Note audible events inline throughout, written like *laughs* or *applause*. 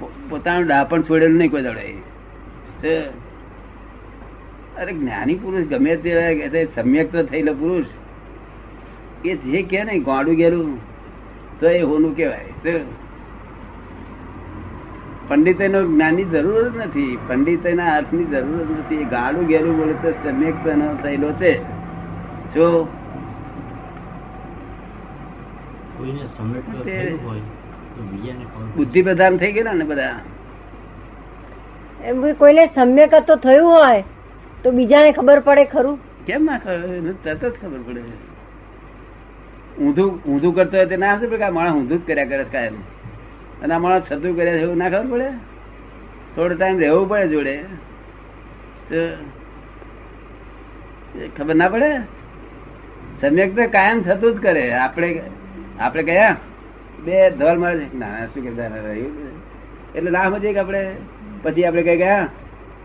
પોતાનું ડાપણ છોડેલું નહીં કોઈ દડે. અરે જ્ઞાની પુરુષ ગમે તે સમ્યક તો થયેલો પુરુષ. એ જે કે ને ગોડું ગેલું તો એ હોનું કહેવાય. પંડિત નો જ્ઞાનની જરૂર જ નથી. પંડિતના અર્થની જરૂર જ નથી. ગાડું ગેલું બોલે તો સમ્યક થયેલો છે. જો કોઈને સમ્યક થયેલું હોય. બુદ્ધિ પ્રધાન થઈ ગયેલા ને બધા? એમ કોઈને સમ્યક તો થયું હોય તો બીજાને ખબર પડે ખરું. કેમ ના ખબર તરત જ ખબર પડે. ઊંધું ઊંધું કરતો હોય તો ના ખબર પડે કે માણસ ઊંધું જ કર્યા કરે કાયમ. અને આ માણસ છતું કર્યા એવું ના ખબર પડે? થોડો ટાઈમ રહેવું પડે જોડે. તો ખબર ના પડે? સમ્યક તો કાયમ થતું જ કરે. આપણે આપણે કયા? બે ધોલ મળે છે. ના, શું કે એટલે ના સમજીએ કે આપણે, પછી આપણે કઈ ગયા?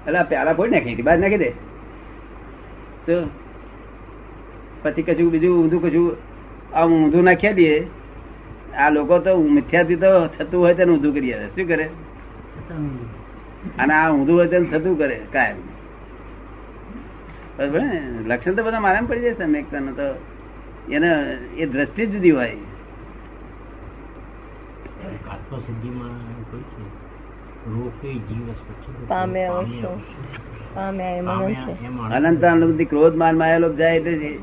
એટલે પેલા કોઈ નાખી બહાર નાખી દે. તો પછી કશું બીજું ઊંધું કશું આમ ઊંધું નાખ્યા દઈએ આ લોકો તો મિથ્યાથી તો થતું હોય તેને ઊંધું કરી આવે. શું કરે? અને આ ઊંધું હોય તેને થતું કરે, કાયમ? લક્ષણ તો બધા મારા પડી જાય સમ્યકતાનું તો એને એ દ્રષ્ટિ જુદી હોય આત્મસિદ્ધિમાં એવું કહ્યું છે રોકે જીવ સ્વચ્છ પામે અવશ્ય. પામ્યા એમ અનંત અનુભૂતિ ક્રોધ માન માયેલો જાય એટલે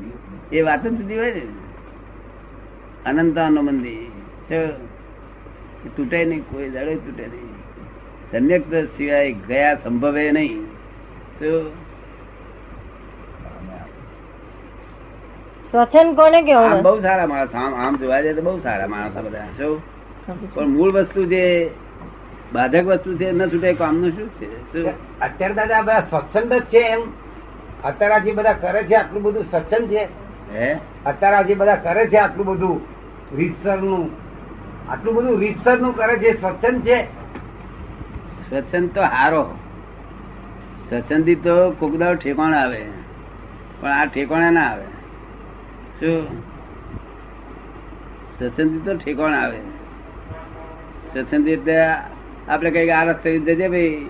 એ- વાત જ સુધી હોય ને. અનંત અનુબંધી તૂટે નહીં કોઈ દાડો તૂટે નહીં. સમ્યક સિવાય ગયા સંભવે નહીં. તો સ્વચ્છંદ કોને કેવું બહુ સારા માણસ આમ આમ જોવા જાય તો બહુ સારા માણસ બધા. જો પણ મૂળ વસ્તુ જે બાધક વસ્તુ છે ન છૂટે કામનું શું છે? શું? અત્યારે દાદા બધા સ્વચ્છંદ જ છે એમ. અત્યારે જે બધા કરે છે આટલું બધું સ્વચ્છંદ છે? હે? અત્યારે જે બધા કરે છે આટલું બધું રીતસરનું આટલું બધું રીતસરનું કરે છે સ્વચ્છંદ છે? સ્વચ્છંદ તો હારો. સ્વચ્છંદી તો કોકદાવ ઠેકાણ આવે. પણ આ ઠેકાણે ના આવે. શું? સ્વચ્છંદી તો ઠેકાણ આવે. સ્વચ્છંદી એટલે આપણે કઈ આ રસ્તે જજે ભાઈ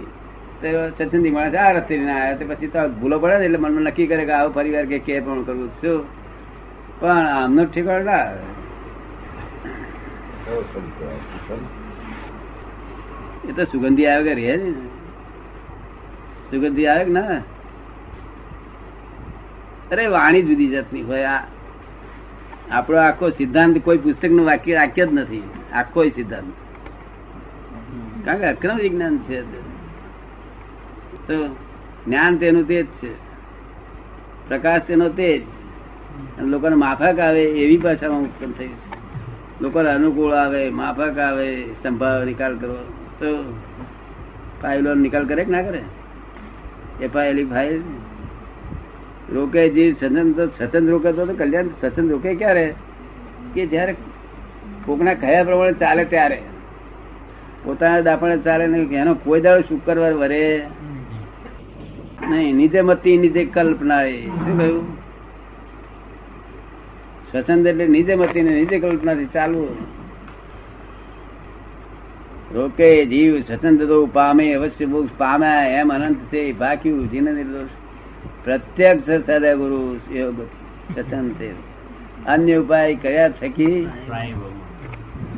તો સ્વચ્છંદી માણસ આ રસ્તે ના આવ્યા તો પછી તો ભૂલો પડે ને એટલે મનમાં નક્કી કરે કે આવો પરિવાર કે કે પણ કરવું શું? પણ આમનો ઠેકાણ ના આવે. એ તો સુગંધી આવે કે ને? સુગંધી આવે કે ના? અરે વાણી જુદી જાતની હોય. આ આપણો આખો સિદ્ધાંત કોઈ પુસ્તકનું વાક્ય વાક્ય જ નથી. આખો સિદ્ધાંત. કારણ કે અક્રમ વિજ્ઞાન છે તો. જ્ઞાન તેનું તે જ છે. પ્રકાશ તેનો તે જ લોકોને માફક આવે એવી ભાષામાં ઉત્પન્ન થઈ છે. લોકોને અનુકૂળ આવે, માફક આવે સંભાવ નિકાલ કરો તો ફાઇલો નિકાલ કરે કે ના કરે? એ ફાઇલ ફાઇલ. રોકે જે સચન તો સચન રોકે તો કલ્યાણ સચન રોકે ક્યારે? કે જયારે કોકના કયા પ્રમાણે ચાલે ત્યારે. પોતાના દાપણે ચાલે નહીં એનો કોઈ દાડો શુક્રવાર વરે. નહીં, નીચે મતી, નીચે કલ્પના એ. શું કહ્યું? સ્વસંદ એટલે નીચે મતી ને નીચે કલ્પનાથી ચાલવું. રોકે જીવ સ્વતંત્ર તો પામે, અવશ્ય મોક્ષ પામે, એમ અનંત છે ભાગ્યું જીન નિર્દોષ પ્રત્યક્ષ સદા ગુરુ યોગ અન્ય ઉપાય કર્યા થકી.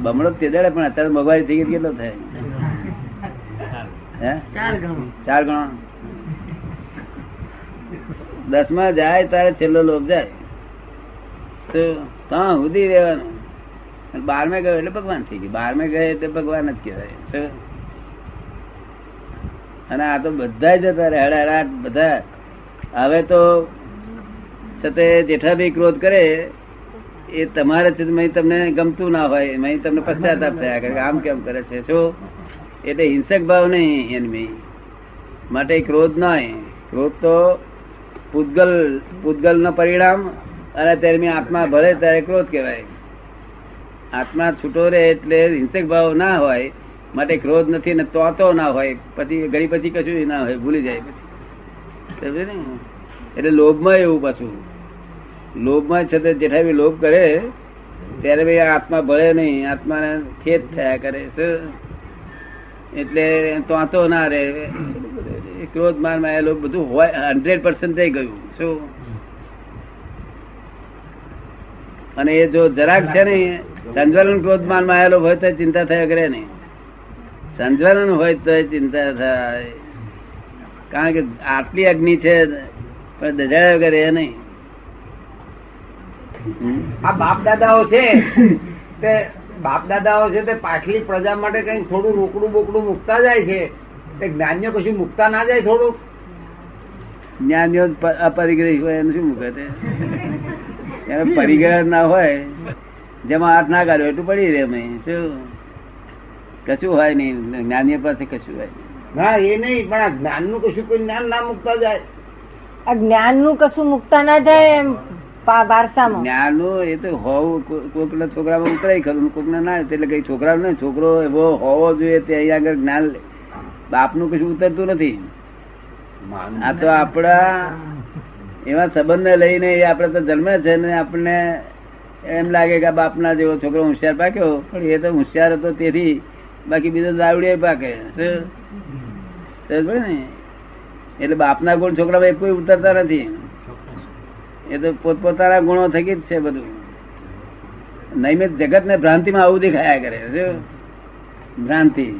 બમણો તે દાડે પણ અત્યારે મોંઘવારી થઈ ગઈ કેટલો થાય? હે? ચાર ગણો. દસમાં જાય તારે છેલ્લો લોભ જાય. તો ત્યાં સુધી રહેવાનું. બારમે ગયો એટલે ભગવાન થઈ ગયું. બારમે ગયે એટલે ભગવાન જ કહેવાય? અને આ તો બધા જ જતા રહે હેડા બધા હવે તો છતાં જેઠા ભાઈ ક્રોધ કરે એ તમારે છે તમને ગમતું ના હોય એમાં તમને પશ્ચાતાપ થયા કરે. આમ કેમ કરે છે? શું? એટલે હિંસક ભાવ નહીં એનમી માટે ક્રોધ નહીં. ક્રોધ તો પૂતગલ પૂતગલ નો પરિણામ અને તેની આત્મા ભળે ત્યારે ક્રોધ કહેવાય. આત્મા છૂટો રહે એટલે હિંસક ભાવ ના હોય, માટે ક્રોધ નથી ને તો ના હોય. પછી ઘડી પછી કશું ના હોય, ભૂલી જાય પછી. સમજે ને? એટલે લોભમાં એવું પાછું. લોભમાં છે તે જેઠા બી લોભ કરે, ત્યારે ભાઈ આત્મા ભળે નહીં, આત્માને ખેદ થયા કરે શું એટલે તો ના રે ક્રોધ માનમાં લોભ બધું હોય, હંડ્રેડ પર્સન્ટ થઈ ગયું. શું? અને એ જો જરાક છે ને, સંજ્વલન ક્રોધ માનમાં આવેલો હોય તો ચિંતા થયા કરે નહીં. સંજ્વલન હોય તો ચિંતા થાય. કારણ કે આટલી અગ્નિ છે, પણ દજાયા વગર એ નહીં. આ બાપ દાદાઓ છે. *laughs* તે બાપ દાદાઓ છે તે પાછલી પ્રજા માટે કંઈક થોડું રોકડું બોકડું મૂકતા જાય છે. તે જ્ઞાનીઓ કશું મૂકતા ના જાય થોડું જ્ઞાનીઓ અપરિગ્રહી હોય એનું શું મૂકે તે? એને પરિગ્રહ ના હોય જેમાં હાથ ના કાઢ્યો એટલું પડી રહે અમે શું? કશું હોય નહીં. જ્ઞાનીઓ પાસે કશું હોય. ના એ નહીં પણ આ જ્ઞાનનું કશું કોઈ જ્ઞાન ના મૂકતા જાય. આ જ્ઞાનનું કશું મુકતા ના જાય એમ. વારસામાં. જ્ઞાનનું એ તો હોવું કોઈક ના છોકરામાં ઉતરાય ખરું કોકને ના એટલે કઈ છોકરા ને છોકરો એવો હોવો જોઈએ તે અહીંયા આગળ જ્ઞાન. બાપનું કશું ઉતરતું નથી. આ તો આપણા એવા સંબંધને લઈને એ આપણે તો જન્મે છે ને આપણને એમ લાગે કે બાપના જેવો છોકરો હોશિયાર પાક્યો પણ એ તો હોશિયાર હતો તેથી બાકી બીજો દાવડીએ પાકે? ને. એટલે બાપના ગુણ છોકરામાં એ કોઈ ઉતરતા નથી. એ તો પોતપોતાના ગુણો થકી જ છે બધું. નૈમિત જગત ને ભ્રાંતિમાં આવું દેખાયા કરે ભ્રાંતિ.